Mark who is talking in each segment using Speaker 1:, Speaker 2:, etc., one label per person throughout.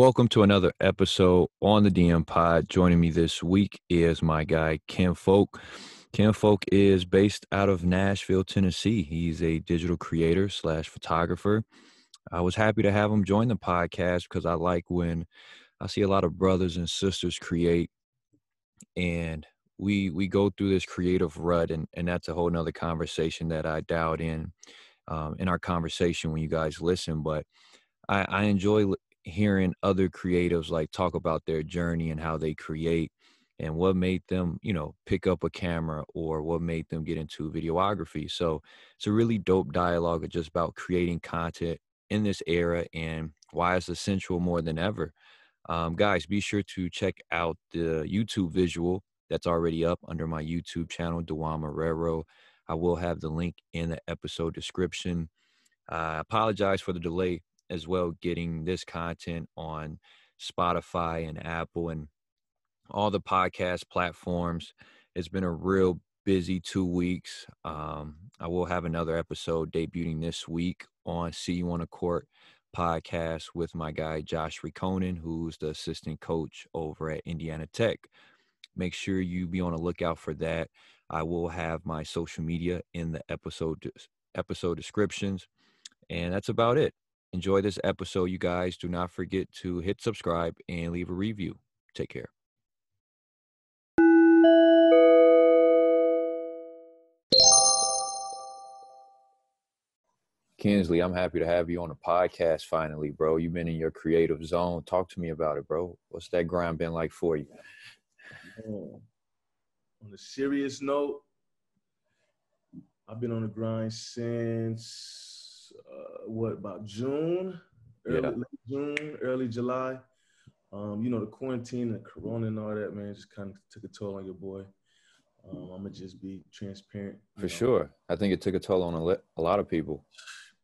Speaker 1: Welcome to another episode on the DM Pod. Joining me this week is my guy Kenfolk. Ken Folk is based out of Nashville, Tennessee. He's a digital creator slash photographer. I was happy to have him join the podcast because I like when I see a lot of brothers and sisters create and we we go through this creative rut and, and that's a whole nother conversation that I doubt in um, in our conversation when you guys listen. But I, I enjoy hearing other creatives like talk about their journey and how they create and what made them you know pick up a camera or what made them get into videography. So it's a really dope dialogue just about creating content in this era and why it's essential more than ever. Um, guys be sure to check out the youtube visual that's already up under my youtube channel DeJuan Marrero. I will have the link in the episode description. I apologize for the delay as well getting this content on Spotify and Apple and all the podcast platforms. It's been a real busy two weeks. Um, I will have another episode debuting this week on See You on a Court podcast with my guy Josh Riconin, who's the assistant coach over at Indiana Tech. Make sure you be on the lookout for that. I will have my social media in the episode episode descriptions, and that's about it enjoy this episode, you guys. Do not forget to hit subscribe and leave a review. Take care. Kinsley, I'm happy to have you on the podcast finally, bro. You've been in your creative zone. Talk to me about it, bro. What's that grind been like for you?
Speaker 2: Oh, on a serious note, I've been on the grind since uh, what about June, early yeah. June, early July. Um, you know, the quarantine, the corona, and all that, man, just kind of took a toll on your boy. Um, I'm gonna just be transparent.
Speaker 1: For know. sure, I think it took a toll on a, a lot of people.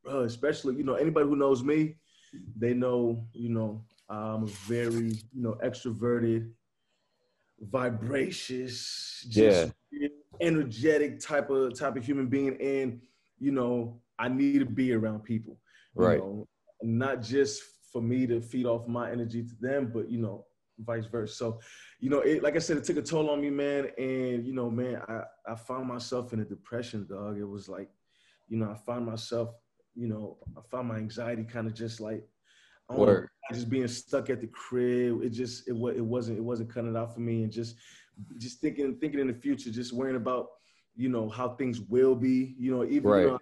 Speaker 2: Bro, especially you know anybody who knows me, they know you know I'm a very you know extroverted, vibracious, just yeah. energetic type of type of human being, and you know I need to be around people.
Speaker 1: Right.
Speaker 2: Know, not just for me to feed off my energy to them, but you know, vice versa. So, you know, it, like I said, it took a toll on me, man. And you know, man, I I found myself in a depression, dog. It was like, you know, I found myself, you know, I found my anxiety kind of just like,
Speaker 1: know,
Speaker 2: just being stuck at the crib. It just it it wasn't it wasn't cutting it out for me, and just just thinking thinking in the future, just worrying about you know how things will be. You know, even
Speaker 1: right.
Speaker 2: you know,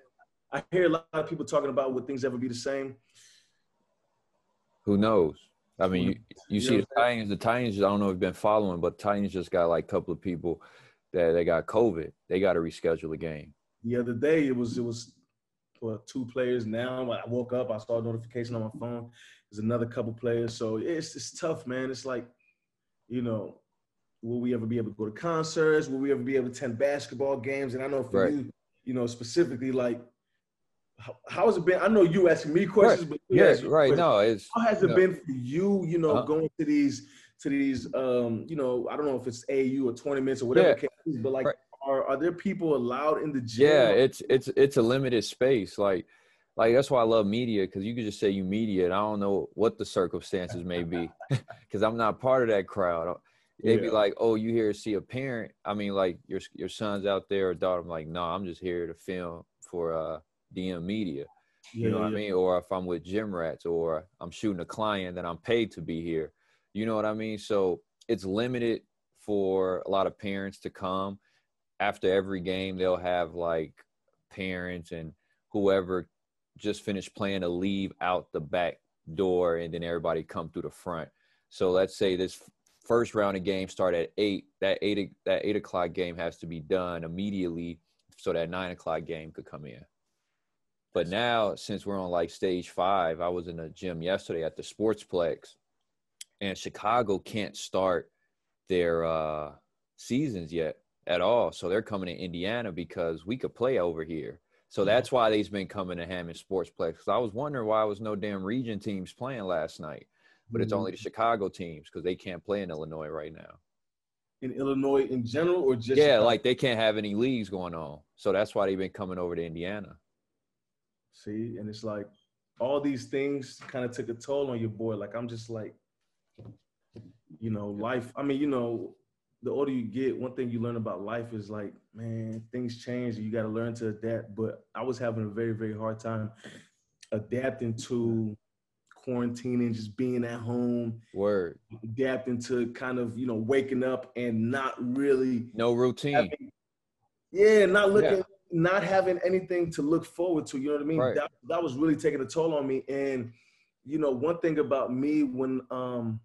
Speaker 2: I hear a lot of people talking about would things ever be the same.
Speaker 1: Who knows? I mean, you, you see the Titans. The Titans. I don't know if you've been following, but Titans just got like a couple of people that they got COVID. They got to reschedule the game.
Speaker 2: The other day, it was it was well, two players. Now I woke up, I saw a notification on my phone. There's another couple players. So it's it's tough, man. It's like, you know, will we ever be able to go to concerts? Will we ever be able to attend basketball games? And I know for right. you, you know, specifically, like how, how has it been? I know you asking me questions,
Speaker 1: right.
Speaker 2: but
Speaker 1: yes, right. Questions. No, it's
Speaker 2: how has it been for you? You know, uh-huh. going to these to these, um, you know, I don't know if it's AU or twenty minutes or whatever, yeah. but like, right. are are there people allowed in the gym?
Speaker 1: Yeah, it's it's it's a limited space. Like, like that's why I love media because you can just say you media, and I don't know what the circumstances may be because I'm not part of that crowd. They'd yeah. be like, "Oh, you here to see a parent?" I mean, like your your son's out there or daughter. I'm like, "No, I'm just here to film for." uh DM media. You yeah, know what yeah. I mean? Or if I'm with gym rats or I'm shooting a client that I'm paid to be here. You know what I mean? So it's limited for a lot of parents to come. After every game, they'll have like parents and whoever just finished playing to leave out the back door and then everybody come through the front. So let's say this first round of games start at eight. That eight that eight o'clock game has to be done immediately so that nine o'clock game could come in. But now, since we're on like stage five, I was in a gym yesterday at the Sportsplex, and Chicago can't start their uh, seasons yet at all. So they're coming to Indiana because we could play over here. So that's why they've been coming to Hammond Sportsplex. Because I was wondering why was no damn region teams playing last night, but it's only the mm-hmm. Chicago teams because they can't play in Illinois right now.
Speaker 2: In Illinois in general, or just
Speaker 1: yeah, Chicago? like they can't have any leagues going on. So that's why they've been coming over to Indiana.
Speaker 2: See, and it's like all these things kind of took a toll on your boy. Like I'm just like, you know, life. I mean, you know, the older you get, one thing you learn about life is like, man, things change. You got to learn to adapt. But I was having a very, very hard time adapting to quarantining, just being at home.
Speaker 1: Word.
Speaker 2: Adapting to kind of, you know, waking up and not really
Speaker 1: no routine.
Speaker 2: Having, yeah, not looking, yeah. Not having anything to look forward to. You know what I mean?
Speaker 1: Right.
Speaker 2: That, that was really taking a toll on me. And, you know, one thing about me when um,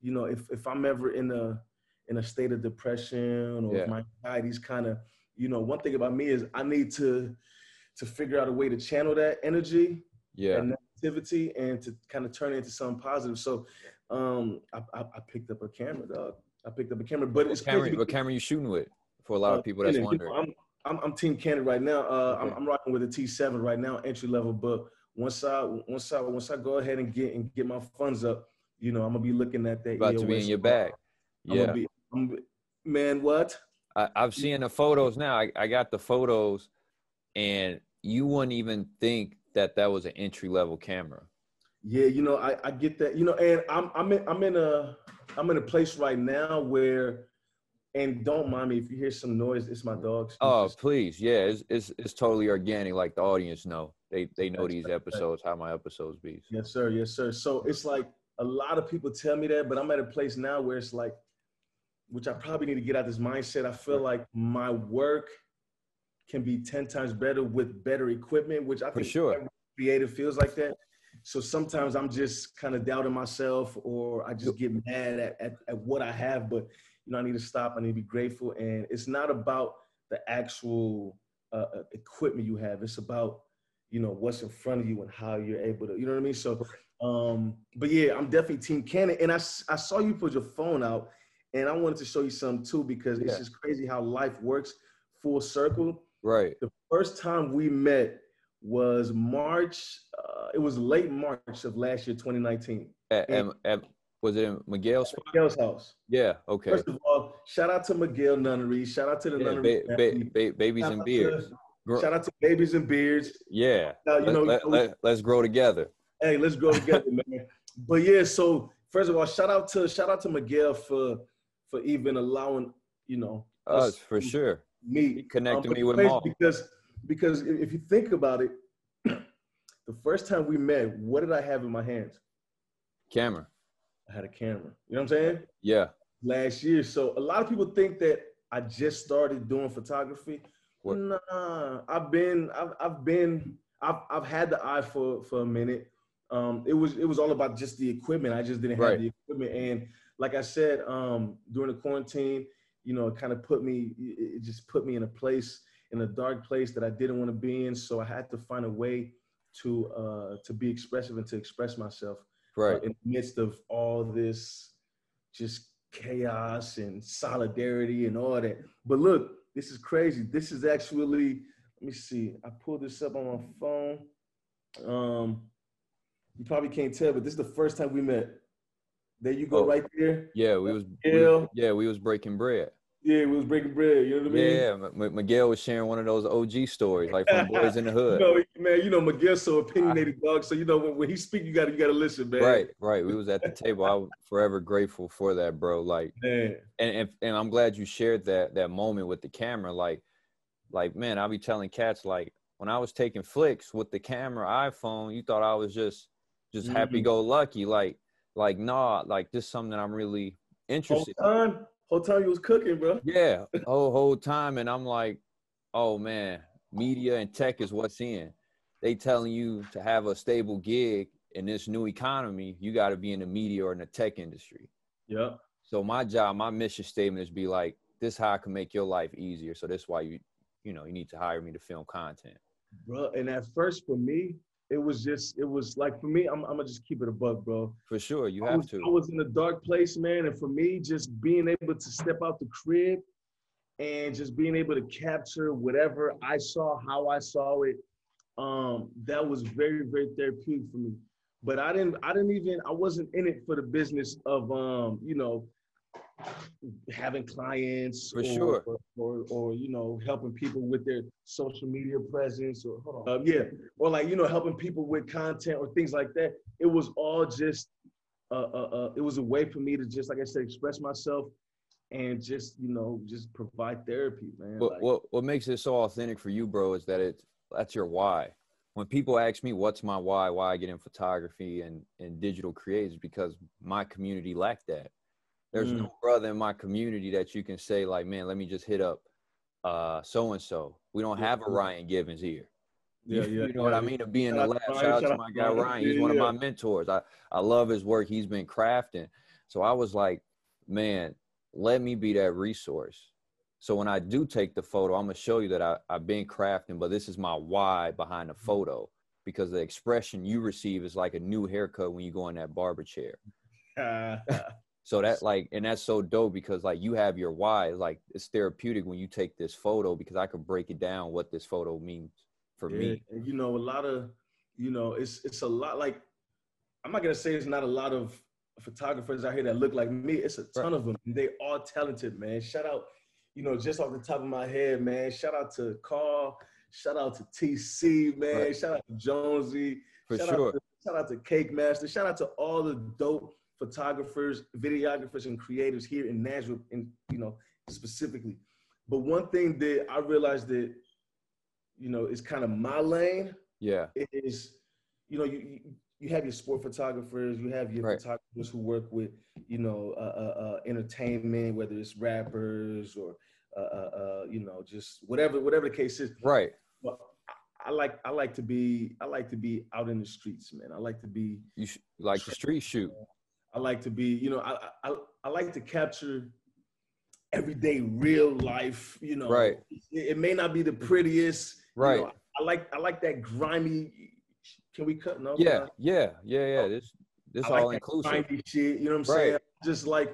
Speaker 2: you know, if if I'm ever in a in a state of depression or
Speaker 1: Yeah.
Speaker 2: if my anxiety's kind of, you know, one thing about me is I need to to figure out a way to channel that energy
Speaker 1: Yeah.
Speaker 2: and negativity and to kind of turn it into something positive. So um I, I, I picked up a camera, dog. I picked up a camera, but it's
Speaker 1: What camera,
Speaker 2: crazy
Speaker 1: what camera you shooting with? For a lot
Speaker 2: uh,
Speaker 1: of people that's
Speaker 2: Canon, you know,
Speaker 1: wondering.
Speaker 2: I'm, I'm I'm Team Canon right now. Uh, I'm. I'm rocking with a T7 right now, entry level. But once I once I once I go ahead and get and get my funds up, you know, I'm gonna be looking at that.
Speaker 1: About to be
Speaker 2: EOS.
Speaker 1: in your bag.
Speaker 2: I'm
Speaker 1: Yeah.
Speaker 2: be- I'm- man, what?
Speaker 1: I, I've seen the photos now. I, I got the photos, and you wouldn't even think that that was an entry level camera.
Speaker 2: Yeah, you know, I, I get that. You know, and I'm I'm in I'm in a I'm in a place right now where, and don't mind me if you hear some noise. It's my dogs.
Speaker 1: Oh, please, yeah, it's it's it's totally organic. Like the audience know, they they know these episodes, how my episodes be.
Speaker 2: Yes, sir. Yes, sir. So it's like a lot of people tell me that, but I'm at a place now where it's like, which I probably need to get out this mindset. I feel like my work can be 10 times better with better equipment, which I
Speaker 1: For
Speaker 2: think
Speaker 1: sure.
Speaker 2: every creative feels like that. So sometimes I'm just kind of doubting myself or I just get mad at, at, at what I have, but you know, I need to stop. I need to be grateful. And it's not about the actual uh, uh, equipment you have. It's about, you know, what's in front of you and how you're able to, you know what I mean? So, um, but yeah, I'm definitely team Canon. And I, I saw you put your phone out and I wanted to show you something too, because it's just crazy how life works full circle.
Speaker 1: Right.
Speaker 2: The first time we met was March, uh, it was late March of last year, 2019.
Speaker 1: At, at, at- was it in Miguel's?
Speaker 2: Miguel's house.
Speaker 1: Yeah. Okay.
Speaker 2: First of all, shout out to Miguel Nunnery. Shout out to the
Speaker 1: Yeah,
Speaker 2: Nunnery.
Speaker 1: ba- ba- ba- babies
Speaker 2: Shout
Speaker 1: and
Speaker 2: out to-
Speaker 1: beards.
Speaker 2: Shout out to Babies and Beards.
Speaker 1: Yeah.
Speaker 2: Now, you
Speaker 1: Let,
Speaker 2: know,
Speaker 1: let, let, let's grow together.
Speaker 2: hey, let's grow together, man. But yeah, so first of all, shout out to shout out to Miguel for for even allowing you know
Speaker 1: Us for sure.
Speaker 2: me
Speaker 1: He connected
Speaker 2: Um,
Speaker 1: me with Maul.
Speaker 2: because because if you think about it, the first time we met, what did I have in my hands?
Speaker 1: Camera.
Speaker 2: I had a camera. You know what I'm saying?
Speaker 1: Yeah.
Speaker 2: Last year. So a lot of people think that I just started doing photography.
Speaker 1: What-
Speaker 2: Nah, I've been, I've, I've been, I've, I've had the eye for for a minute. Um, it was, it was all about just the equipment. I just didn't have
Speaker 1: Right.
Speaker 2: the equipment, and like I said, um, during the quarantine, you know, it kind of put me, it just put me in a place, in a dark place that I didn't want to be in. So I had to find a way to uh to be expressive and to express myself
Speaker 1: Right.
Speaker 2: in the midst of all this just chaos and solidarity and all that. But look, this is crazy. This is actually, let me see. I pulled this up on my phone. Um, you probably can't tell, but this is the first time we met. There you go,
Speaker 1: Oh.
Speaker 2: right there.
Speaker 1: Yeah. We was. we was- yeah. We was breaking bread.
Speaker 2: Yeah, we was breaking bread. You know what I mean?
Speaker 1: Yeah. M- Miguel was sharing one of those OG stories, like from Boys in the Hood.
Speaker 2: You know, man, you know Miguel's so opinionated, dog. So you know when, when he speak, you gotta you gotta listen, man.
Speaker 1: Right. Right. We was at the table. I was forever grateful for that, bro. Like.
Speaker 2: Man.
Speaker 1: and and, and I'm glad you shared that that moment with the camera. Like, like man, I'll be telling cats like when I was taking flicks with the camera iPhone, you thought I was just just happy
Speaker 2: Mhm.
Speaker 1: go lucky. Like, like nah, like this is something that I'm really interested.
Speaker 2: time, whole time you was cooking, bro.
Speaker 1: Yeah, whole whole time, and I'm like, oh man, media and tech is what's in. They telling you to have a stable gig in this new economy, you got to be in the media or in the tech industry.
Speaker 2: Yep.
Speaker 1: So my job, my mission statement is be like, this how I can make your life easier. So that's why you, you know, you need to hire me to film content.
Speaker 2: bro. And at first, for me, it was just, it was like for me, I'm, I'm gonna just keep it a buck, bro.
Speaker 1: For sure, you
Speaker 2: I
Speaker 1: have
Speaker 2: was,
Speaker 1: to.
Speaker 2: I was in a dark place, man, and for me, just being able to step out the crib and just being able to capture whatever I saw, how I saw it, um, that was very, very therapeutic for me. But I didn't, I didn't even, I wasn't in it for the business of, um, you know, having clients
Speaker 1: For
Speaker 2: or,
Speaker 1: sure.
Speaker 2: or, or, or, you know, helping people with their social media presence or, hold on. Um, yeah, or like, you know, helping people with content or things like that. It was all just uh, uh, uh, it was a way for me to just, like I said, express myself and just, you know, just provide therapy, man.
Speaker 1: What
Speaker 2: Like,
Speaker 1: what what makes it so authentic for you, bro, is that it's that's your why. When people ask me what's my why, why I get in photography and and digital creatives, because my community lacked that. There's
Speaker 2: Mm.
Speaker 1: no brother in my community that you can say like, man, let me just hit up uh so and so. We don't have a Ryan Givens here.
Speaker 2: yeah,
Speaker 1: you,
Speaker 2: yeah.
Speaker 1: you know what I mean? To be in
Speaker 2: Shout
Speaker 1: the lab. Shout out to my guy
Speaker 2: Ryan.
Speaker 1: He's
Speaker 2: Yeah,
Speaker 1: one of my mentors. I, I love his work. He's been crafting. So I was like, man, let me be that resource. So when I do take the photo, I'm gonna show you that I, I've been crafting, but this is my why behind the
Speaker 2: Mm-hmm.
Speaker 1: photo because the expression you receive is like a new haircut when you go in that barber chair. So that like, and that's so dope because like you have your why. Like it's therapeutic when you take this photo because I could break it down what this photo means for
Speaker 2: Yeah,
Speaker 1: me.
Speaker 2: And you know, a lot of, you know, it's it's a lot like I'm not gonna say it's not a lot of photographers out here that look like me. It's a ton of them. And they all talented, man. Shout out, you know, just off the top of my head, man. Shout out to Carl. Shout out to TC, man.
Speaker 1: Right.
Speaker 2: Shout out to Jonesy.
Speaker 1: For
Speaker 2: shout
Speaker 1: sure.
Speaker 2: Out to, shout out to Cake Master. Shout out to all the dope photographers, videographers, and creators here in Nashville, and you know, specifically. But one thing that I realized that, you know, is kind of my lane
Speaker 1: Yeah.
Speaker 2: is, you know, you you- have your sport photographers, you have your
Speaker 1: Right.
Speaker 2: photographers who work with, you know, uh, uh, uh, entertainment, whether it's rappers or, uh, uh, uh, you know, just whatever whatever the case is.
Speaker 1: Right.
Speaker 2: But I, I like I like to be I like to be out in the streets, man. I like to be
Speaker 1: You sh- like the street shoot.
Speaker 2: I like to be, you know, I I, I like to capture everyday real life, you know.
Speaker 1: Right.
Speaker 2: It, it may not be the prettiest. you
Speaker 1: Right.
Speaker 2: know, I like I like that grimy. Can we cut? No.
Speaker 1: Yeah.
Speaker 2: uh,
Speaker 1: Yeah. Yeah. Yeah. This this
Speaker 2: I
Speaker 1: all
Speaker 2: that
Speaker 1: inclusive.
Speaker 2: shit. You know what I'm
Speaker 1: Right.
Speaker 2: saying? Just like,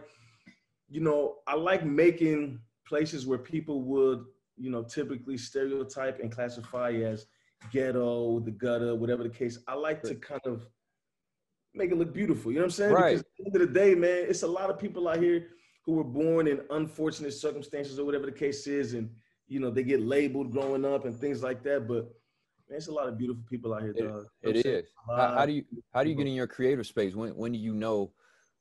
Speaker 2: you know, I like making places where people would, you know, typically stereotype and classify as ghetto, the gutter, whatever the case. I like to kind of make it look beautiful. You know what I'm saying?
Speaker 1: Right.
Speaker 2: Because at the end of the day, man, it's a lot of people out here who were born in unfortunate circumstances or whatever the case is, and you know, they get labeled growing up and things like that. But man, it's a lot of beautiful people out here,
Speaker 1: It-
Speaker 2: dog. You know what
Speaker 1: It is. How, how do you how do you get in your creative space? When when do you know,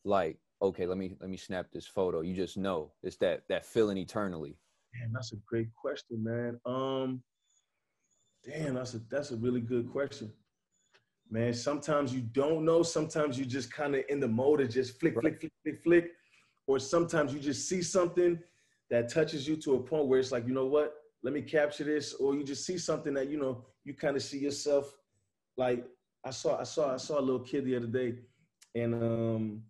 Speaker 1: like, okay, let me let me snap this photo. You just know it's that that feeling eternally.
Speaker 2: Man, that's a great question, man. Um, damn, that's a that's a really good question, man. Sometimes you don't know. Sometimes you just kind of in the mode of just flick, flick, flick, flick, flick, or sometimes you just see something that touches you to a point where it's like, you know what? Let me capture this, or you just see something that you know you kind of see yourself. Like I saw, I saw, I saw a little kid the other day, and um,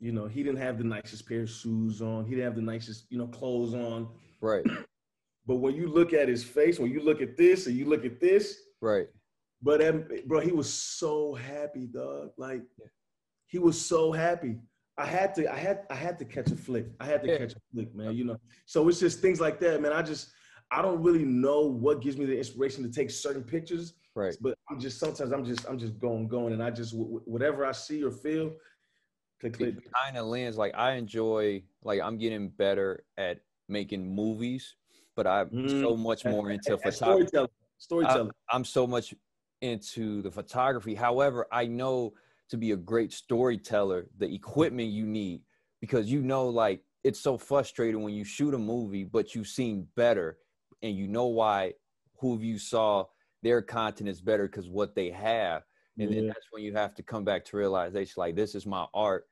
Speaker 2: you know, he didn't have the nicest pair of shoes on. He didn't have the nicest, you know, clothes on.
Speaker 1: Right.
Speaker 2: But when you look at his face, when you look at this and you look at this,
Speaker 1: Right.
Speaker 2: But bro, he was so happy, dog. Like he was so happy. I had to, I had, I had to catch a flick. I had to
Speaker 1: Yeah.
Speaker 2: catch a flick, man. You know, so it's just things like that, man. I just, I don't really know what gives me the inspiration to take certain pictures,
Speaker 1: Right.
Speaker 2: but I'm just sometimes I'm just, I'm just going, going, and I just wh- wh- whatever I see or feel, click,
Speaker 1: kind of lens like I enjoy like I'm getting better at making movies, but I'm
Speaker 2: Mm.
Speaker 1: so much more into photography.
Speaker 2: storytelling, storytelling.
Speaker 1: I'm so much into the photography. However, I know to be a great storyteller, the equipment you need because you know, like, it's so frustrating when you shoot a movie, but you've seen better and you know why who of you saw their content is better because what they have. And then that's when you have to come back to realization like, this is my art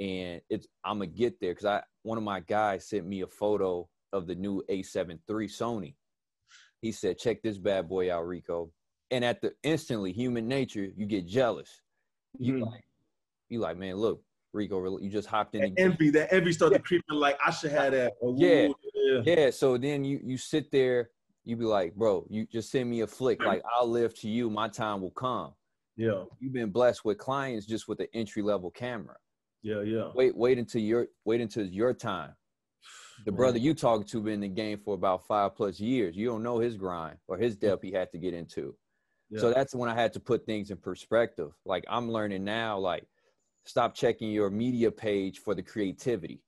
Speaker 1: and it's I'm gonna get there because I one of my guys sent me a photo of the new A7 III Sony. He said, "Check this bad boy out, Rico." And at the instantly, human nature, you get jealous. You
Speaker 2: Mhm.
Speaker 1: like, you like, man, look, Rico, you just hopped in.
Speaker 2: That envy, that envy started creeping. Like I should have that. Or,
Speaker 1: Yeah.
Speaker 2: Yeah.
Speaker 1: Yeah. So then you you sit there, you be like, bro, you just send me a flick. Like I'll live to you. My time will come.
Speaker 2: yeah,
Speaker 1: You've been blessed with clients just with the entry level camera.
Speaker 2: yeah, yeah.
Speaker 1: Wait, wait until your wait until your time. The
Speaker 2: Man.
Speaker 1: brother you talking to been in the game for about five plus years. You don't know his grind or his depth he had to get into. So that's when I had to put things in perspective. Like I'm learning now, like stop checking your media page for the creativity.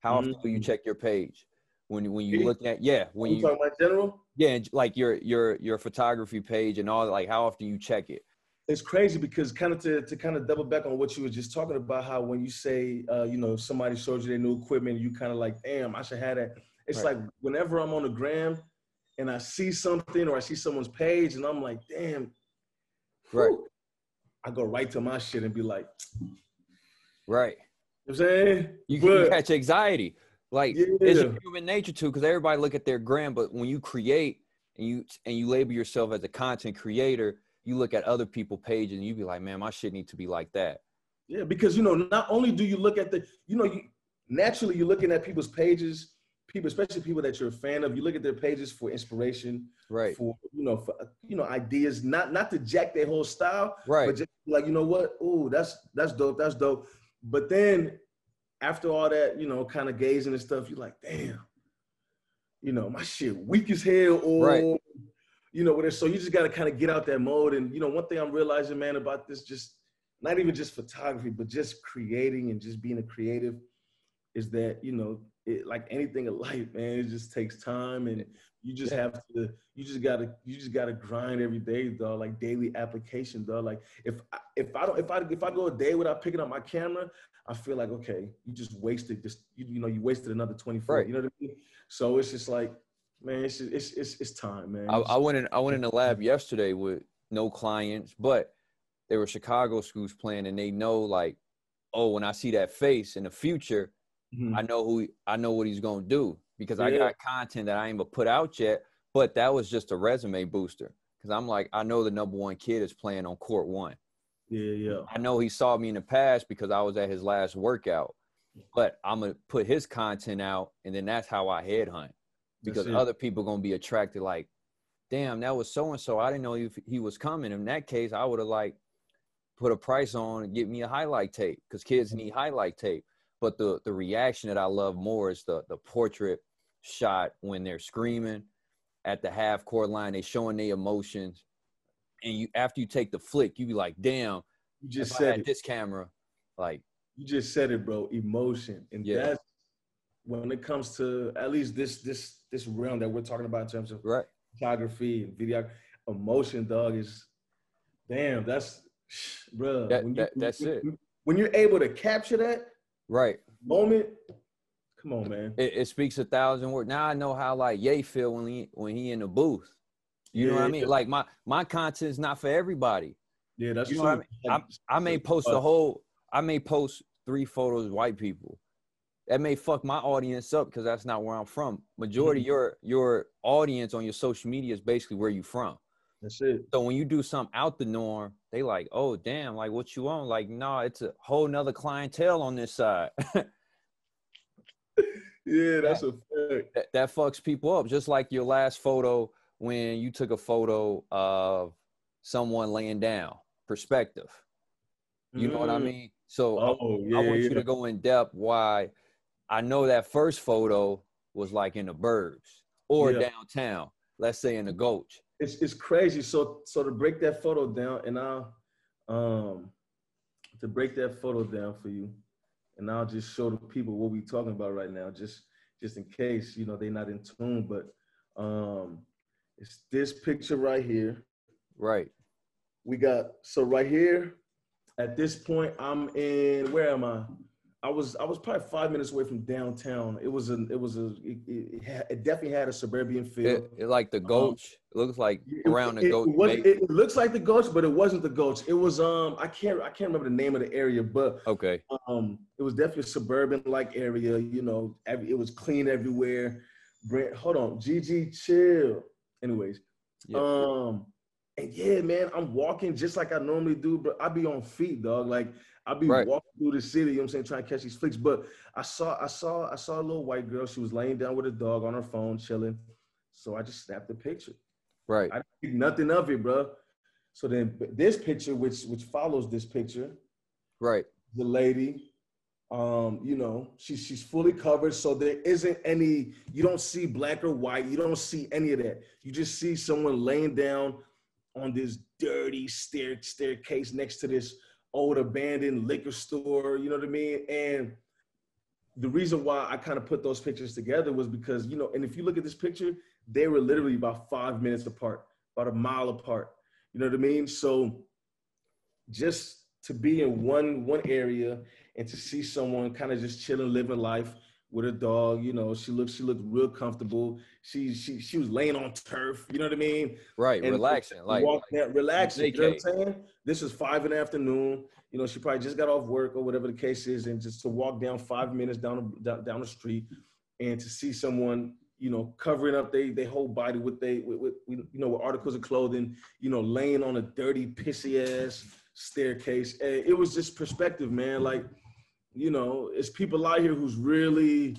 Speaker 1: How often do you
Speaker 2: Mhm.
Speaker 1: check your page? When when you look at yeah, when
Speaker 2: you
Speaker 1: you
Speaker 2: talking about general?
Speaker 1: yeah, like your your your photography page and all that, like how often do you check it?
Speaker 2: it's crazy because kind of to, to kind of double back on what you were just talking about, how when you say, uh, you know, somebody showed you their new equipment, you kind of like, damn, I should have that. It's right. like whenever I'm on the gram and I see something or I see someone's page and I'm like, damn,
Speaker 1: right. Whew,
Speaker 2: I go right to my shit and be like,
Speaker 1: right.
Speaker 2: You know I'm saying
Speaker 1: you can but, catch anxiety. Like yeah. it's human nature too, because everybody look at their gram, but when you create and you and you label yourself as a content creator, you look at other people pages and you be like, man, my shit need to be like that.
Speaker 2: Yeah, because you know, not only do you look at the, you know, you naturally you're looking at people's pages, people, especially people that you're a fan of, you look at their pages for inspiration,
Speaker 1: right?
Speaker 2: For you know, for you know, ideas, not not to jack their whole style,
Speaker 1: right?
Speaker 2: But just like you know what, oh, that's that's dope, that's dope. But then after all that, you know, kind of gazing and stuff, you're like, damn, you know, my shit weak as hell, or right you know, what so you just got to kind of get out that mode. And you know, one thing I'm realizing, man, about this, just not even just photography, but just creating and just being a creative, is that you know, it, like anything in life, man, it just takes time, and you just have to, you just gotta, you just gotta grind every day, dog. Like daily application, dog. Like if I, if I don't, if I if I go a day without picking up my camera, I feel like okay, you just wasted just you, you know, you wasted another 24. Right. You know what I mean? So it's just like man, it's, it's it's it's time, man. I,
Speaker 1: I, went in I went in the lab yesterday with no clients, but they were Chicago schools playing, and they know like, oh, when I see that face in the future, mm-hmm. I know who I know what he's gonna do because yeah. I got content that I ain't gonna put out yet. But that was just a resume booster because I'm like, I know the number one kid is playing on court one.
Speaker 2: Yeah, yeah.
Speaker 1: I know he saw me in the past because I was at his last workout. But I'm gonna put his content out, and then that's how I headhunt because other people gonna be attracted. Like, damn, that was so and so. I didn't know if he was coming. In that case, I would have like put a price on and get me a highlight tape because kids need highlight tape. But the the reaction that I love more is the the portrait shot when they're screaming at the half court line. They showing their emotions, and you after you take the flick, you be like, damn.
Speaker 2: You just said
Speaker 1: this camera, like
Speaker 2: you just said it, bro. Emotion, and yeah. that's when it comes to at least this this this realm that we're talking about in terms of
Speaker 1: right.
Speaker 2: photography and video emotion dog is damn that's bro
Speaker 1: that, that, that's
Speaker 2: when,
Speaker 1: it
Speaker 2: when you're able to capture that
Speaker 1: right
Speaker 2: moment come on man
Speaker 1: it, it speaks a thousand words now i know how like Ye feel when he when he in the booth you yeah, know what i mean yeah. like my my content is not for everybody
Speaker 2: yeah that's
Speaker 1: you
Speaker 2: true.
Speaker 1: know what i mean I, I may post a whole i may post three photos of white people that may fuck my audience up because that's not where I'm from. Majority mm-hmm. your your audience on your social media is basically where you from.
Speaker 2: That's it.
Speaker 1: So when you do something out the norm, they like, oh damn, like what you want? Like, no, nah, it's a whole nother clientele on this side.
Speaker 2: yeah, that's that, a fact.
Speaker 1: That, that fucks people up. Just like your last photo when you took a photo of someone laying down. Perspective. You mm. know what I mm. mean? So
Speaker 2: oh,
Speaker 1: I,
Speaker 2: yeah,
Speaker 1: I want
Speaker 2: yeah.
Speaker 1: you to go in depth why I know that first photo was like in the burbs or yeah. downtown, let's say in the Gulch.
Speaker 2: It's it's crazy. So so to break that photo down, and I'll um to break that photo down for you, and I'll just show the people what we're talking about right now, just just in case you know they're not in tune. But um it's this picture right here.
Speaker 1: Right.
Speaker 2: We got so right here. At this point, I'm in. Where am I? I was I was probably five minutes away from downtown. It was a it was a it, it, had, it definitely had a suburban feel.
Speaker 1: It, like the um, Gulch. Um, it looks like around the Gulch.
Speaker 2: Was, it, looks like the Gulch, but it wasn't the Gulch. It was um I can't I can't remember the name of the area, but
Speaker 1: okay.
Speaker 2: Um, it was definitely a suburban like area. You know, every, it was clean everywhere. Brent, hold on, GG, chill. Anyways, yeah. um, and yeah, man, I'm walking just like I normally do, but I be on feet, dog. Like I'll be right. walking through the city, you know what I'm saying, trying to catch these flicks. But I saw, I saw, I saw a little white girl. She was laying down with a dog on her phone, chilling. So I just snapped the picture.
Speaker 1: Right.
Speaker 2: I didn't think nothing of it, bro. So then this picture, which which follows this picture,
Speaker 1: right?
Speaker 2: The lady, um, you know, she's she's fully covered, so there isn't any. You don't see black or white. You don't see any of that. You just see someone laying down on this dirty stair staircase next to this old abandoned liquor store, you know what I mean? And the reason why I kind of put those pictures together was because, you know, and if you look at this picture, they were literally about five minutes apart, about a mile apart. You know what I mean? So just to be in one one area and to see someone kind of just chilling, living life with a dog. You know, she looked she looked real comfortable. She she she was laying on turf. You know what I mean?
Speaker 1: Right, and relaxing, like,
Speaker 2: walk like relaxing. You know what I'm saying? This is five in the afternoon. You know, she probably just got off work or whatever the case is, and just to walk down five minutes down down, down the street and to see someone you know, covering up they they whole body with they with, with, you know with articles of clothing, you know, laying on a dirty pissy ass staircase. And it was just perspective, man. Like, you know, it's people out here who's really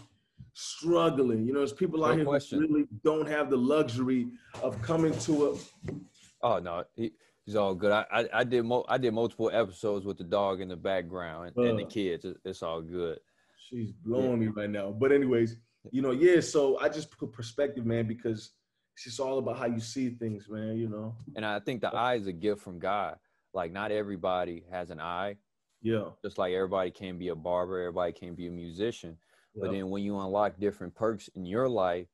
Speaker 2: struggling. You know, it's people out no here question. who really don't have the luxury of coming to a.
Speaker 1: Oh no, he, he's all good. I I, I did mo- I did multiple episodes with the dog in the background and, uh, and the kids. It's all good.
Speaker 2: She's blowing yeah. me right now. But anyways, you know, yeah. So I just put perspective, man, because it's just all about how you see things, man. You know.
Speaker 1: And I think the eye is a gift from God. Like not everybody has an eye.
Speaker 2: Yeah.
Speaker 1: Just like everybody can be a barber, everybody can be a musician. Yeah. But then when you unlock different perks in your life,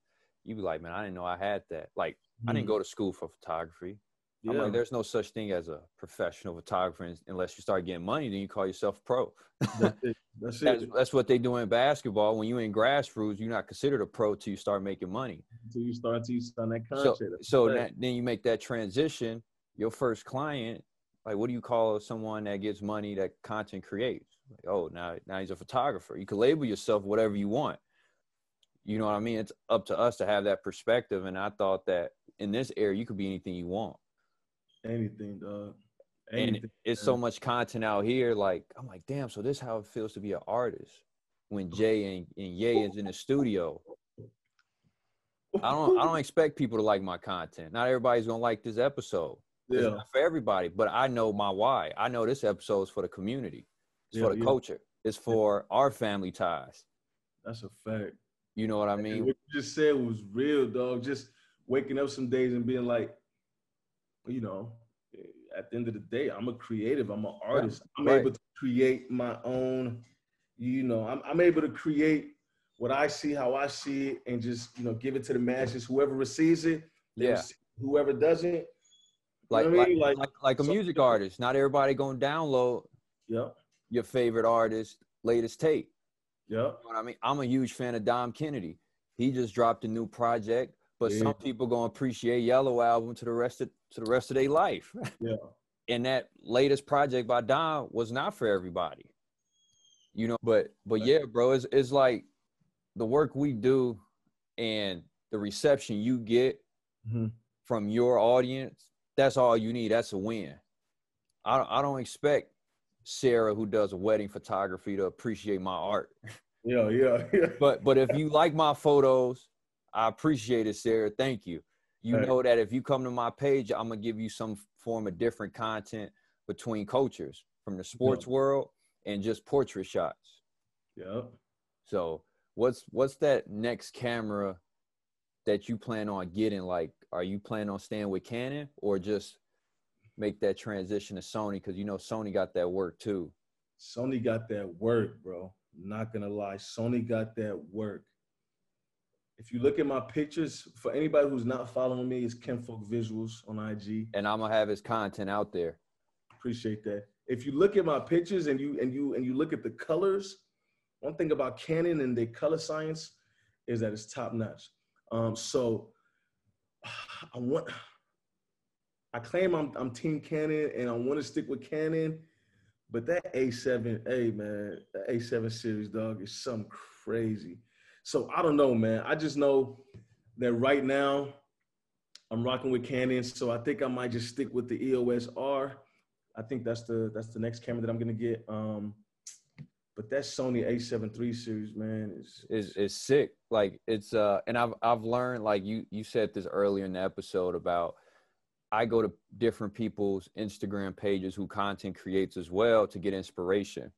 Speaker 1: you be like, man, I didn't know I had that. Like mm-hmm. I didn't mm-hmm. go to school for photography. Yeah. I'm like, there's no such thing as a professional photographer unless you start getting money. Then you call yourself pro.
Speaker 2: That's it. That's,
Speaker 1: that's, that's, what they do in basketball. When you're in grassroots, you're not considered a pro till you start making money.
Speaker 2: Until you start to sign that
Speaker 1: contract. So, so that, then you make that transition. Your first client, like, what do you call someone that gets money that content creates? Like, oh, now now he's a photographer. You can label yourself whatever you want. You know what I mean? It's up to us to have that perspective. And I thought that in this era you could be anything you want.
Speaker 2: Anything, dog.
Speaker 1: Anything, and it's man. so much content out here. Like I'm like, damn. So this is how it feels to be an artist. When Jay and, and Ye is in the studio, I don't I don't expect people to like my content. Not everybody's gonna like this episode. Yeah. For everybody, but I know my why. I know this episode is for the community. It's yeah, for the yeah. culture. It's for our family ties.
Speaker 2: That's a fact.
Speaker 1: You know what I mean?
Speaker 2: And what you just said was real, dog. Just waking up some days and being like, you know, at the end of the day, I'm a creative. I'm an artist. I'm right. able to create my own. You know, I'm, I'm able to create what I see, how I see it, and just you know give it to the masses. Whoever receives it,
Speaker 1: yeah.
Speaker 2: Receive, whoever doesn't,
Speaker 1: like, like, I mean? like, like, like a music artist. Not everybody gonna download.
Speaker 2: Yep.
Speaker 1: Your favorite artist latest tape.
Speaker 2: Yep. You know
Speaker 1: I mean, I'm a huge fan of Dom Kennedy. He just dropped a new project, but yeah. some people gonna appreciate Yellow album to the rest of to the rest of their life.
Speaker 2: Yeah.
Speaker 1: and that latest project by Dom was not for everybody. You know, but but yeah, bro, it's it's like the work we do and the reception you get mm-hmm. from your audience, that's all you need. That's a win. I I don't expect Sarah who does wedding photography to appreciate my art.
Speaker 2: Yeah, yeah, yeah.
Speaker 1: but but if you like my photos, I appreciate it, Sarah. Thank you you right. know that if you come to my page, I'm gonna give you some form of different content between cultures from the sports yeah. world and just portrait shots.
Speaker 2: Yeah.
Speaker 1: So what's what's that next camera that you plan on getting? Like, are you planning on staying with Canon or just make that transition to Sony? Because you know Sony got that work too.
Speaker 2: Sony got that work, bro. not gonna lie, Sony got that work. If you look at my pictures, for anybody who's not following me, it's Kenfolk Visuals on IG.
Speaker 1: And I'm gonna have his content out there.
Speaker 2: Appreciate that. If you look at my pictures and you and you and you look at the colors, one thing about Canon and their color science is that it's top notch. Um, so I want I claim I'm I'm team Canon and I want to stick with Canon, but that A7, hey man, that A7 series dog is some crazy. So I don't know, man. I just know that right now I'm rocking with Canon, so I think I might just stick with the EOS R. I think that's the that's the next camera that I'm gonna get. Um, but that Sony A7 III series, man, is
Speaker 1: is is sick. Like it's uh, and I've I've learned like you you said this earlier in the episode about I go to different people's Instagram pages who content creates as well to get inspiration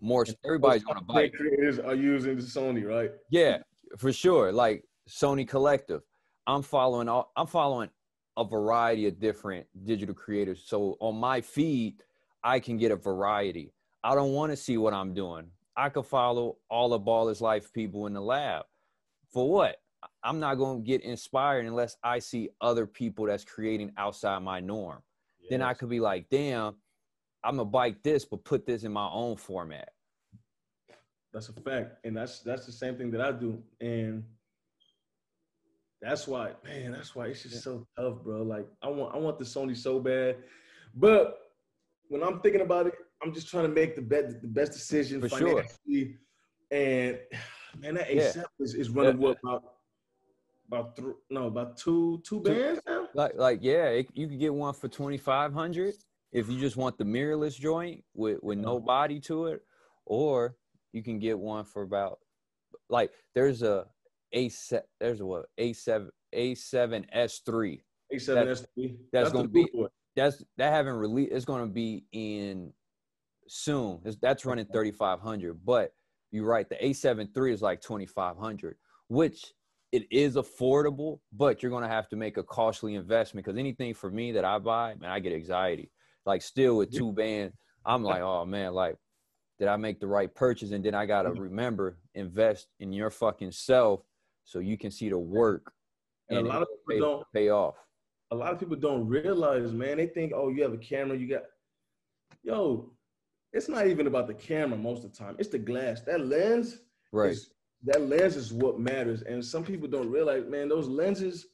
Speaker 1: more everybody's on a bike.
Speaker 2: Creators are using Sony, right?
Speaker 1: Yeah, for sure. Like Sony Collective. I'm following all I'm following a variety of different digital creators. So on my feed, I can get a variety. I don't want to see what I'm doing. I could follow all the Ballislife people in the lab. For what? I'm not going to get inspired unless I see other people that's creating outside my norm. Yes. Then I could be like, damn, I'm gonna bike this, but put this in my own format.
Speaker 2: That's a fact, and that's that's the same thing that I do, and that's why, man, that's why it's just so tough, bro. Like I want I want the Sony so bad, but when I'm thinking about it, I'm just trying to make the best the best decision
Speaker 1: For sure.
Speaker 2: And man, that
Speaker 1: Yeah.
Speaker 2: A7 is, is running
Speaker 1: Yeah.
Speaker 2: what about about three, no about two two bands now.
Speaker 1: Like, like yeah, it, you could get one for twenty five hundred if you just want the mirrorless joint with with no mm-hmm. body to it, or you can get one for about like there's a a set there's a what a seven a seven s three
Speaker 2: A7 S3.
Speaker 1: that's
Speaker 2: the
Speaker 1: gonna be- that's that haven't released. It's gonna be in soon. That's running thirty five hundred. But you're right. The A 7 III is like twenty five hundred, which it is affordable. But you're gonna have to make a costly investment because anything for me that I buy, man, I get anxiety. Like still with two band, I'm like, oh man, like did I make the right purchase? And then I gotta
Speaker 2: Mhm.
Speaker 1: remember invest in your fucking self so you can see the work
Speaker 2: And a lot of
Speaker 1: pay,
Speaker 2: people don't
Speaker 1: pay off.
Speaker 2: a lot of people don't realize, man. They think, oh, you have a camera, you got yo, it's not even about the camera most of the time. It's the glass. That lens
Speaker 1: Right.
Speaker 2: is that lens is what matters. And some people don't realize, man, those lenses,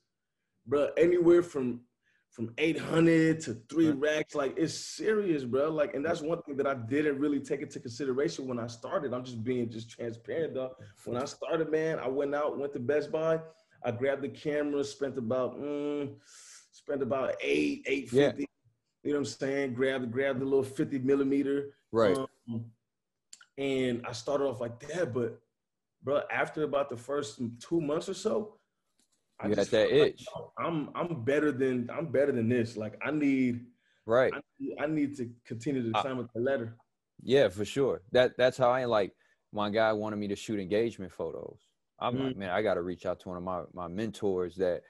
Speaker 2: bro, anywhere from from 800 to three racks, like it's serious, bro. Like, and that's one thing that I didn't really take into consideration when I started. I'm just being just transparent, though. When I started, man, I went out, went to Best Buy, I grabbed the camera, spent about mm, spent about eight, eight fifty. You know what I'm saying? Grabbed grabbed the little 50 millimeter.
Speaker 1: Right.
Speaker 2: Um, and I started off like that, but bro, after about the first two months or so, I
Speaker 1: You got that
Speaker 2: felt like,
Speaker 1: itch.
Speaker 2: I'm I'm better than I'm better than this. Like I need
Speaker 1: right.
Speaker 2: I need, I need to continue to
Speaker 1: I-
Speaker 2: climb up the letter.
Speaker 1: Yeah, for sure. That that's how I like. My guy wanted me to shoot engagement photos. I'm like,
Speaker 2: Mm.
Speaker 1: man, I got to reach out to one of my my mentors that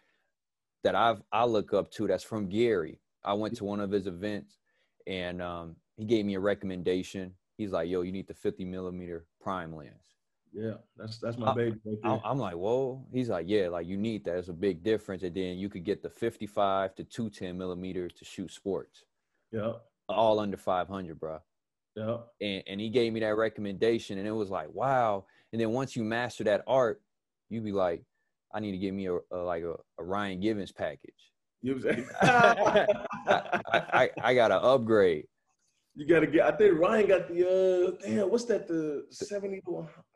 Speaker 1: that I've I look up to. That's from Gary. I went to one of his events, and um, he gave me a recommendation. He's like, "Yo, you need the 50 millimeter prime lens."
Speaker 2: Yeah, that's that's my
Speaker 1: I-
Speaker 2: baby right.
Speaker 1: I'm, I'm like, "Whoa!" He's like, "Yeah, like you need that. It's a big difference." And then you could get the 55 to 210 millimeter to shoot sports,
Speaker 2: yeah,
Speaker 1: all under 500, bro.
Speaker 2: yeah.
Speaker 1: and, and he gave me that recommendation and it was like wow and then once you master that art you be like i need to give me a, a like a, a ryan givens package
Speaker 2: You, know what I'm
Speaker 1: I,
Speaker 2: saying?
Speaker 1: I, I gotta upgrade
Speaker 2: you gotta get. I think Ryan got the uh damn. What's that? The seventy.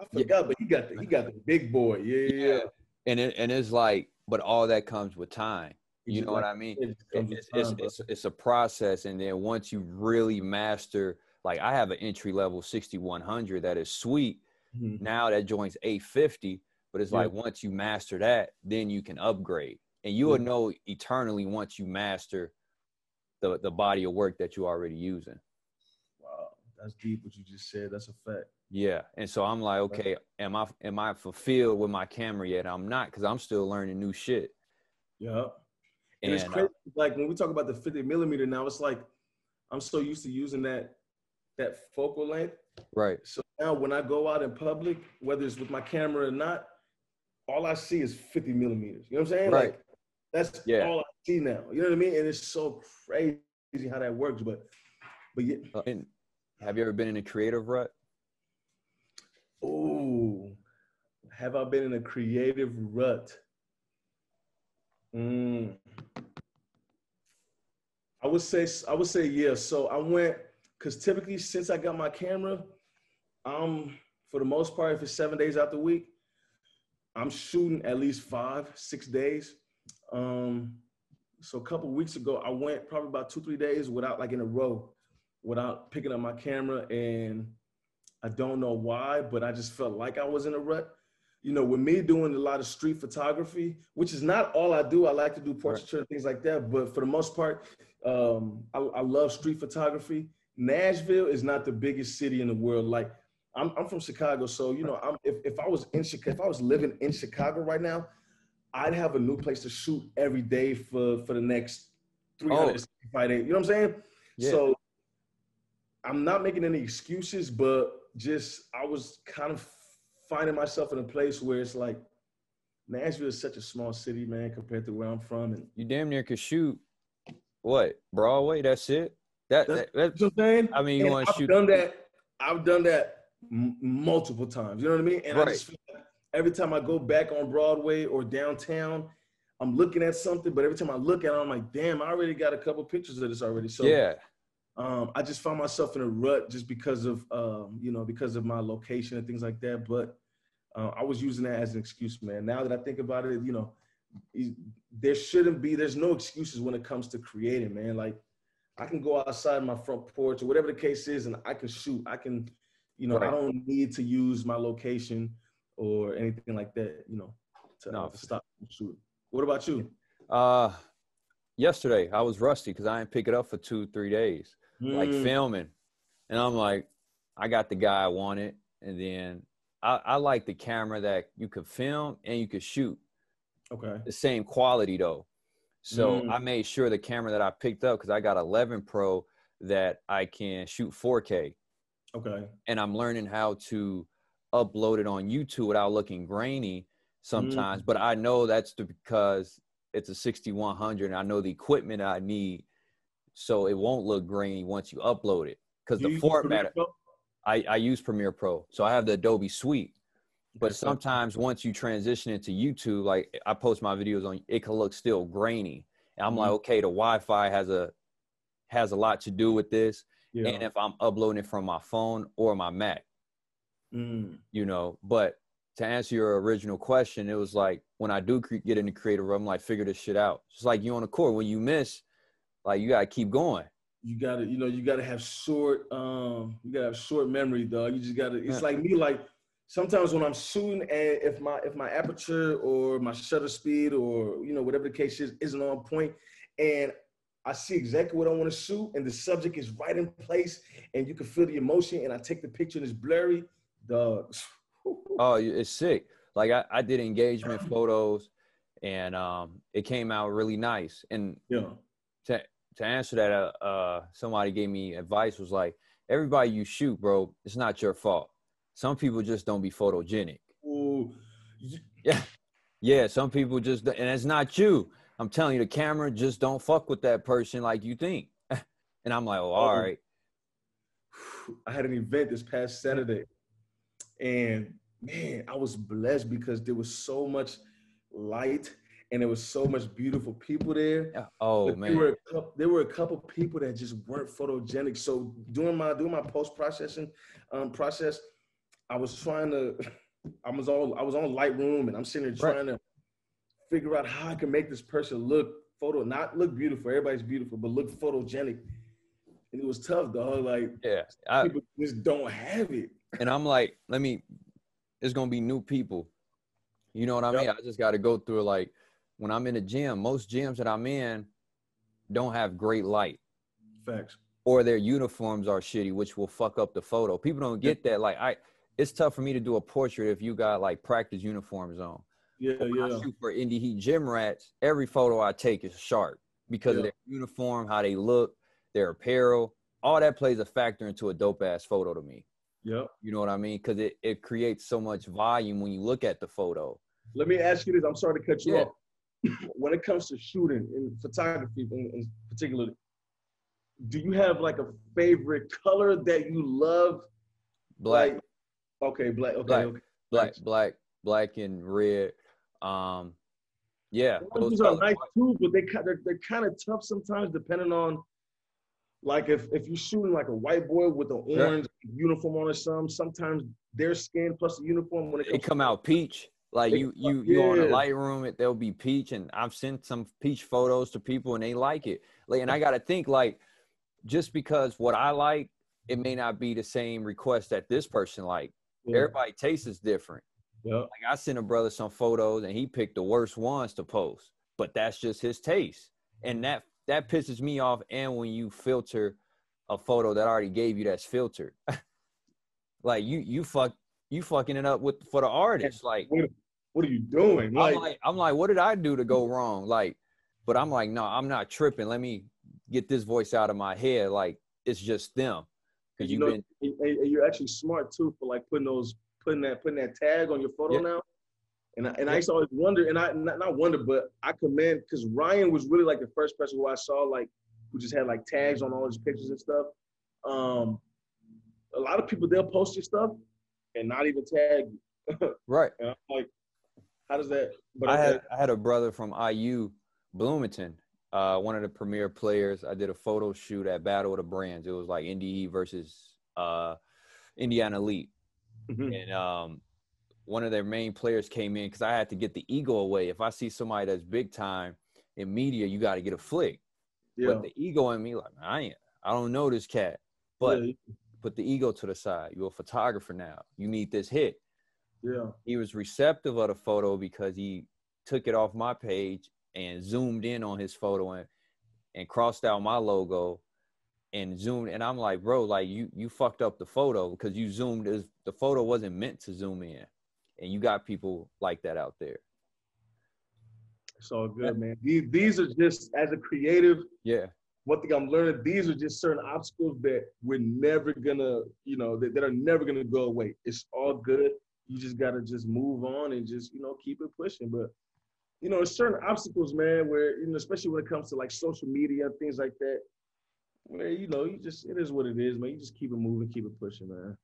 Speaker 2: I forgot, but he got the he got the big boy. Yeah, yeah. yeah.
Speaker 1: and it, and it's like but all that comes with time you know what i mean
Speaker 2: It just comes with
Speaker 1: it's, it's,
Speaker 2: time, bro.
Speaker 1: it's, it's a process and then once you really master like i have an entry level 6100 that is sweet
Speaker 2: Mhm.
Speaker 1: now that joint's 850 but it's
Speaker 2: Yeah.
Speaker 1: like once you master that then you can upgrade and you will know eternally once you master the the body of work that you're already using
Speaker 2: Wow, that's deep. What you just said. That's a fact.
Speaker 1: yeah and so i'm like okay am i am i fulfilled with my camera yet i'm not because i'm still learning new shit
Speaker 2: Yeah. And, it's
Speaker 1: and uh,
Speaker 2: crazy. like when we talk about the 50 millimeter now, it's like I'm so used to using that that focal length.
Speaker 1: right
Speaker 2: So now when I go out in public, whether it's with my camera or not, all I see is 50 millimeters. You know what I'm saying?
Speaker 1: Right.
Speaker 2: Like that's
Speaker 1: Yeah.
Speaker 2: all I see now. You know what I mean? And it's so crazy how that works. But but yeah,
Speaker 1: Uh, and have you ever been in a creative rut
Speaker 2: oh, have I been in a creative rut? Mm. I would say I would say yeah. So I went because typically since I got my camera, um, for the most part, if it's seven days out the week, I'm shooting at least five, six days. Um, so a couple weeks ago, I went probably about two, three days without like in a row, without picking up my camera, and I don't know why, but I just felt like I was in a rut. You know, with me doing a lot of street photography, which is not all I do. I like to do portraiture and things like that, but for the most part, um, I, I love street photography. Nashville is not the biggest city in the world. Like I'm, I'm from Chicago, so you know, I'm, if, if I was in Chicago, if I was living in Chicago right now, I'd have a new place to shoot every day for for the next 365 days. You know what I'm saying?
Speaker 1: Yeah.
Speaker 2: So I'm not making any excuses, but just I was kind of finding myself in a place where it's like Nashville is such a small city, man, compared to where I'm from, and
Speaker 1: you damn near could shoot what broadway that's it That,
Speaker 2: That's-
Speaker 1: that, that-
Speaker 2: You know what I'm saying?
Speaker 1: I mean, you want to shoot?
Speaker 2: I've done that. I've done that m- multiple times. You know what I mean? And I
Speaker 1: Right.
Speaker 2: just feel every time I go back on Broadway or downtown, I'm looking at something, but every time I look at it, I'm like, damn, I already got a couple pictures of this already. So
Speaker 1: yeah,
Speaker 2: um, I just found myself in a rut just because of um, you know because of my location and things like that. But uh, I was using that as an excuse, man. Now that I think about it, you know, there shouldn't be. There's no excuses when it comes to creating, man. Like I can go outside my front porch or whatever the case is, and I can shoot. I can, you know, I don't need to use my location or anything like that, you know, to,
Speaker 1: No.
Speaker 2: to stop shooting. What about you?
Speaker 1: Uh, yesterday I was rusty because I didn't pick it up for two, three days, like
Speaker 2: Mm,
Speaker 1: filming, and I'm like, I got the guy I wanted, and then I, I like the camera that you could film and you could shoot
Speaker 2: okay.
Speaker 1: the same quality though. So
Speaker 2: Mm.
Speaker 1: I made sure the camera that I picked up because I got 11 Pro that I can shoot 4K,
Speaker 2: Okay.
Speaker 1: and I'm learning how to upload it on YouTube without looking grainy sometimes. But I know that's the, because it's a 6100, and I know the equipment I need, so it won't look grainy once you upload it. Because the
Speaker 2: you use Premiere
Speaker 1: format, I, I use Premiere Pro, so I have the Adobe Suite. But sometimes once you transition into YouTube, like I post my videos on, it can look still grainy. And I'm like,
Speaker 2: Mhm.
Speaker 1: okay, the Wi-Fi has a has a lot to do with this.
Speaker 2: yeah.
Speaker 1: And if I'm uploading it from my phone or my Mac,
Speaker 2: Mm.
Speaker 1: you know. But to answer your original question, it was like when I do cre- get in the creative room, like figure this shit out. It's like you on the court, when you miss, like you gotta keep going.
Speaker 2: you gotta, you know, you gotta have short, um, you gotta have short memory, dog. You just gotta. It's
Speaker 1: Yeah.
Speaker 2: like me, like sometimes when I'm shooting, and if my if my aperture or my shutter speed or you know whatever the case is isn't on point, and I see exactly what I want to shoot, and the subject is right in place, and you can feel the emotion, and I take the picture and it's blurry, dog.
Speaker 1: Oh, it's sick. Like I, I did engagement photos, and um, it came out really nice. And
Speaker 2: yeah,
Speaker 1: to to answer that, uh, uh, somebody gave me advice was like, everybody you shoot, bro, it's not your fault. Some people just don't be photogenic.
Speaker 2: Ooh,
Speaker 1: Yeah, yeah. Some people just, and it's not you. I'm telling you, the camera just don't fuck with that person like you think. and I'm like, oh, all right.
Speaker 2: I had an event this past Saturday, and man, I was blessed because there was so much light and there was so much beautiful people there.
Speaker 1: Oh
Speaker 2: But
Speaker 1: man.
Speaker 2: there were a couple, there were a couple people that just weren't photogenic. So during my doing my post processing um, process, I was trying to, I was all I was on Lightroom and I'm sitting there
Speaker 1: Right.
Speaker 2: trying to figure out how I can make this person look photo not look beautiful. Everybody's beautiful, but look photogenic. And it was tough, dog. Like
Speaker 1: yeah. I,
Speaker 2: people just don't have it.
Speaker 1: And I'm like, let me. It's gonna be new people. You know what I
Speaker 2: Yep.
Speaker 1: mean? I just got to go through like when I'm in a gym. Most gyms that I'm in don't have great light,
Speaker 2: Facts.
Speaker 1: or their uniforms are shitty, which will fuck up the photo. People don't get that. Like I, it's tough for me to do a portrait if you got like practice uniforms on.
Speaker 2: Yeah,
Speaker 1: when I
Speaker 2: yeah.
Speaker 1: shoot for Indy Heat gym rats, every photo I take is sharp because of their uniform, how they look, their apparel. All that plays a factor into a dope ass photo to me.
Speaker 2: Yep.
Speaker 1: You know what I mean? Because it, it creates so much volume when you look at the photo.
Speaker 2: Let me ask you this. I'm sorry to cut you
Speaker 1: Yeah.
Speaker 2: off. When it comes to shooting in photography, in, in particular, do you have like a favorite color that you love?
Speaker 1: Black,
Speaker 2: Like, okay, black. Okay,
Speaker 1: Black.
Speaker 2: okay.
Speaker 1: black, black, black and red. Um, yeah, those
Speaker 2: Those are nice too, but they they're, they're kind of tough sometimes, depending on. Like if if you're shooting like a white boy with an orange uniform on or something, sometimes their skin plus the uniform when it comes
Speaker 1: It come out peach. Like you, you, you on a
Speaker 2: yeah.
Speaker 1: Lightroom, it they'll be peach, and I've sent some peach photos to people, and they like it. Like, and I got to think like, just because what I like, it may not be the same request that this person like.
Speaker 2: Yeah.
Speaker 1: Everybody taste is different.
Speaker 2: Yeah.
Speaker 1: Like I sent a brother some photos, and he picked the worst ones to post, but that's just his taste, and that that pisses me off. And when you filter a photo that already gave you that's filtered, like you you fuck you fucking it up with for the artist. Like
Speaker 2: What are you doing?
Speaker 1: I'm
Speaker 2: Like,
Speaker 1: like I'm like, what did I do to go wrong? Like, but I'm like, no, I'm not tripping. Let me get this voice out of my head. Like it's just them. Because
Speaker 2: you
Speaker 1: you've
Speaker 2: know,
Speaker 1: been
Speaker 2: and, you're actually smart too for like putting those putting that putting that tag on your photo
Speaker 1: Yeah.
Speaker 2: now. And I, and I
Speaker 1: Yeah.
Speaker 2: used to always wonder, and I not, not wonder, but I commend because Ryan was really like the first person who I saw like who just had like tags on all his pictures and stuff. Um, a lot of people they'll post your stuff and not even tag you.
Speaker 1: right.
Speaker 2: And I'm like, how does that?
Speaker 1: But I had I had a brother from IU Bloomington, uh, one of the premier players. I did a photo shoot at Battle of the Brands. It was like NDE versus uh, Indiana Elite, mm-hmm. and um, one of their main players came in because I had to get the ego away. If I see somebody that's big time in media, you got to get a flick. Yeah. But the ego in me, like I ain't, I don't know this cat, but yeah. put the ego to the side. You're a photographer now. You need this hit.
Speaker 2: Yeah.
Speaker 1: He was receptive of the photo because he took it off my page and zoomed in on his photo and and crossed out my logo and zoomed and I'm like, bro, like you you fucked up the photo because you zoomed as the photo wasn't meant to zoom in. And you got people like that out there.
Speaker 2: It's all good, man. These these are just as a creative.
Speaker 1: Yeah.
Speaker 2: One thing I'm learning, these are just certain obstacles that we're never gonna, you know, that, that are never gonna go away. It's all good. You just gotta just move on and just, you know, keep it pushing. But you know, there's certain obstacles, man, where, you know, especially when it comes to like social media, things like that, where, you know, you just, it is what it is, man. You just keep it moving, keep it pushing, man.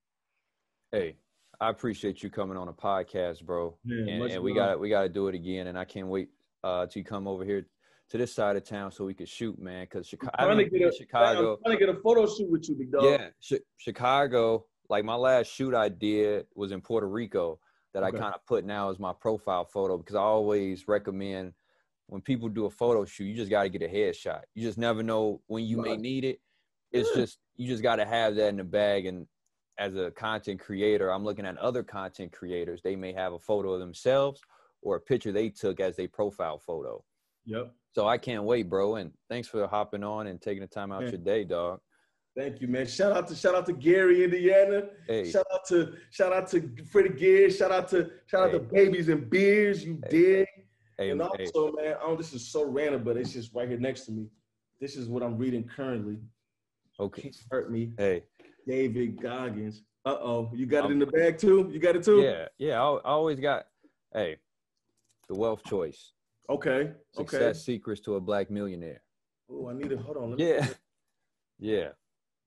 Speaker 1: Hey, I appreciate you coming on a podcast, bro. Yeah, and, and we got we got to do it again. And I can't wait uh, to come over here to this side of town so we could shoot, man. Because Chicago, I'm trying, to get a,
Speaker 2: Chicago, I'm trying to get a photo shoot with you, big dog.
Speaker 1: Yeah, sh- Chicago. Like my last shoot I did was in Puerto Rico that okay. I kind of put now as my profile photo because I always recommend when people do a photo shoot, you just got to get a headshot. You just never know when you may need it. It's yeah. just you just got to have that in the bag. And as a content creator, I'm looking at other content creators. They may have a photo of themselves or a picture they took as a profile photo.
Speaker 2: Yep.
Speaker 1: So I can't wait, bro. And thanks for hopping on and taking the time out your day, dog.
Speaker 2: Thank you, man. Shout out to shout out to Gary, Indiana. Hey. Shout out to shout out to Freddie Gears. Shout out to shout out to Babies and Beers. You hey. dig? Hey, and also, man, I don't. This is so random, but it's just right here next to me. This is what I'm reading currently.
Speaker 1: Okay.
Speaker 2: Hurt me.
Speaker 1: Hey.
Speaker 2: David Goggins. Uh oh, you got it in the bag too. You got it too.
Speaker 1: Yeah, yeah. I, I always got. Hey, the wealth choice.
Speaker 2: Okay.
Speaker 1: Success
Speaker 2: okay.
Speaker 1: secrets to a black millionaire.
Speaker 2: Oh, I need it. Hold on.
Speaker 1: yeah. Yeah.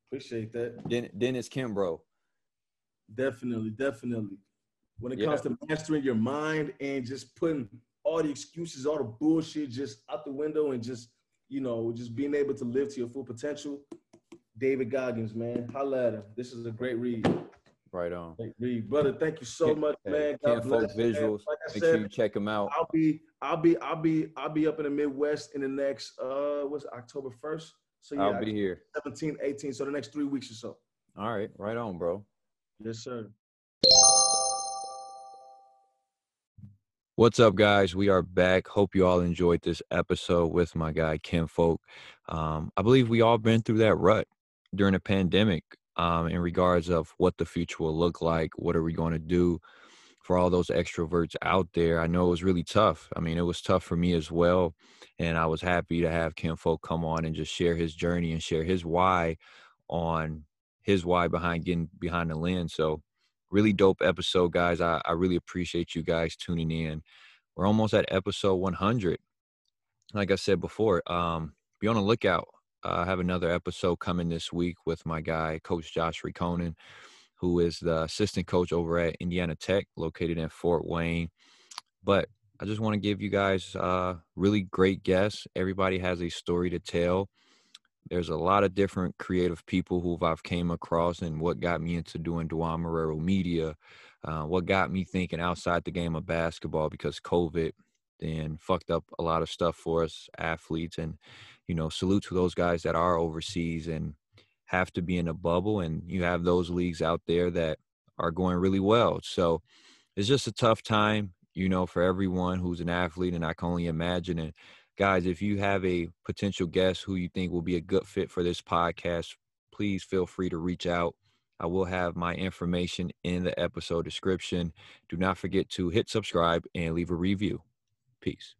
Speaker 2: Appreciate that.
Speaker 1: Den- Dennis Kimbro.
Speaker 2: Definitely, definitely. When it yeah. comes to mastering your mind and just putting all the excuses, all the bullshit just out the window and just, you know, just being able to live to your full potential. David Goggins, man. Holla at him. This is a great read.
Speaker 1: Right on.
Speaker 2: Brother, thank you so much, man.
Speaker 1: God Kenfolk visuals. Like Make said, sure you check them out.
Speaker 2: I'll be, I'll be, I'll be, I'll be up in the Midwest in the next uh what's it, October 1st.
Speaker 1: So yeah, I'll be here.
Speaker 2: 17, 18. So the next three weeks or so.
Speaker 1: All right, right on, bro.
Speaker 2: Yes, sir.
Speaker 1: What's up, guys? We are back. Hope you all enjoyed this episode with my guy Kenfolk. Um, I believe we all been through that rut during a pandemic um, in regards of what the future will look like. What are we going to do? for all those extroverts out there. I know it was really tough. I mean, it was tough for me as well. And I was happy to have Kenfolk come on and just share his journey and share his why on his why behind getting behind the lens. So, really dope episode, guys. I, I really appreciate you guys tuning in. We're almost at episode 100. Like I said before, um, be on the lookout. Uh, I have another episode coming this week with my guy, Coach Josh Riconin who is the assistant coach over at Indiana Tech, located in Fort Wayne. But I just want to give you guys uh, really great guests. Everybody has a story to tell. There's a lot of different creative people who I've came across, and what got me into doing DeJuan Marrero Media, uh, what got me thinking outside the game of basketball because COVID then fucked up a lot of stuff for us athletes. And you know, salute to those guys that are overseas and have to be in a bubble and you have those leagues out there that are going really well. So it's just a tough time you know for everyone who's an athlete and i can only imagine it. Guys if you have a potential guest who you think will be a good fit for this podcast please feel free to reach out. I will have my information in the episode description. Do not forget to hit subscribe and leave a review. Peace